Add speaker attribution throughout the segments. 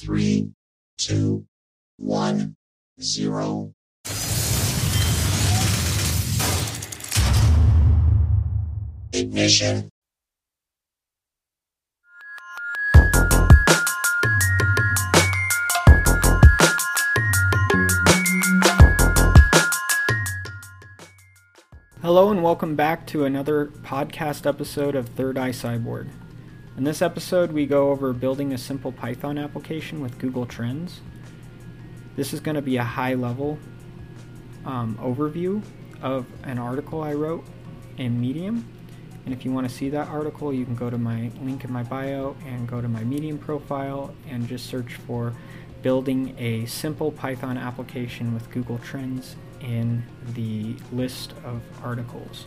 Speaker 1: Three, two, one, zero. Ignition.
Speaker 2: Hello and welcome back to another podcast episode of Third Eye Cyborg. In this episode, we go over building a simple Python application with Google Trends. This is going to be a high level um, overview of an article I wrote in Medium. And if you want to see that article, you can go to my link in my bio and go to my Medium profile and just search for building a simple Python application with Google Trends in the list of articles.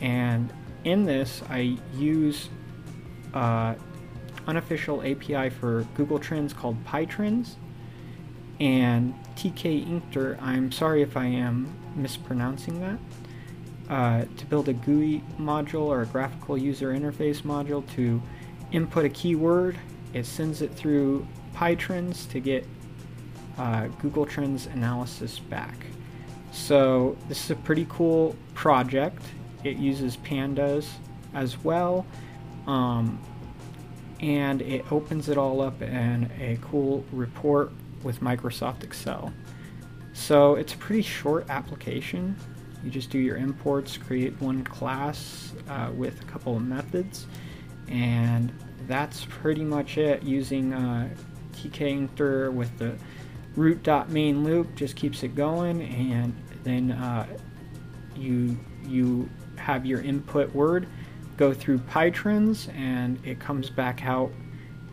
Speaker 2: And in this, I use uh, unofficial API for Google Trends called PyTrends. And TK Inkter, I'm sorry if I am mispronouncing that, uh, to build a GUI module or a graphical user interface module to input a keyword. It sends it through PyTrends to get uh, Google Trends analysis back. So this is a pretty cool project. It uses pandas as well. Um, and it opens it all up in a cool report with Microsoft Excel. So it's a pretty short application. You just do your imports, create one class uh, with a couple of methods, and that's pretty much it using uh, TK with the root.main loop just keeps it going and then uh, you you have your input word go through PyTrends and it comes back out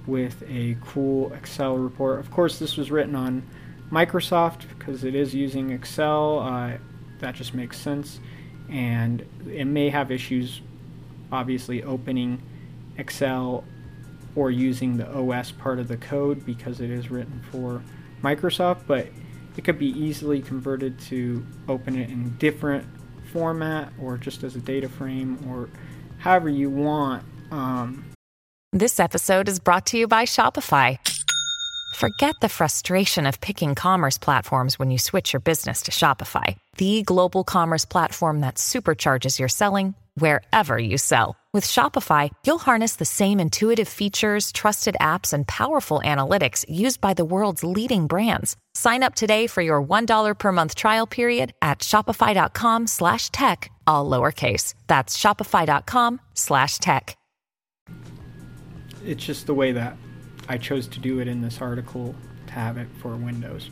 Speaker 2: with a cool Excel report. Of course, this was written on Microsoft because it is using Excel. Uh, that just makes sense. And it may have issues, obviously, opening Excel or using the OS part of the code because it is written for Microsoft, but it could be easily converted to open it in different format or just as a data frame or however you want. Um,
Speaker 3: This episode is brought to you by Shopify. Forget the frustration of picking commerce platforms when you switch your business to Shopify, the global commerce platform that supercharges your selling wherever you sell. With Shopify, you'll harness the same intuitive features, trusted apps, and powerful analytics used by the world's leading brands. Sign up today for your $1 per month trial period at shopify.com slash tech, all lowercase. That's shopify.com slash tech.
Speaker 2: it's just the way that I chose to do it in this article to have it for Windows.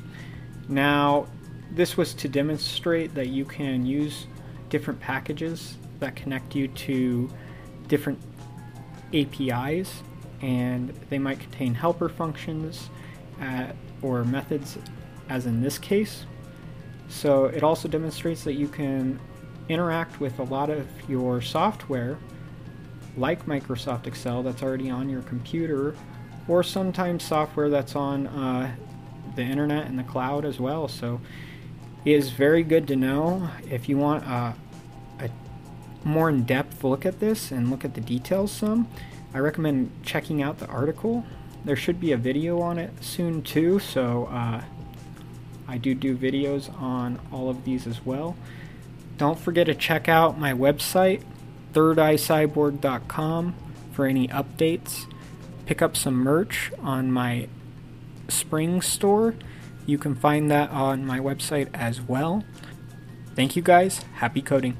Speaker 2: Now, this was to demonstrate that you can use different packages that connect you to different APIs, and they might contain helper functions uh, or methods, as in this case. So, it also demonstrates that you can interact with a lot of your software like Microsoft Excel that's already on your computer, or sometimes software that's on uh, the internet and the cloud as well. So it is very good to know if you want more in depth look at this and look at the details some. I recommend checking out the article. There should be a video on it soon too, so uh, I do do videos on all of these as well. Don't forget to check out my website, thirdeyecyborg.com, for any updates. Pick up some merch on my spring store. You can find that on my website as well. Thank you guys. Happy coding.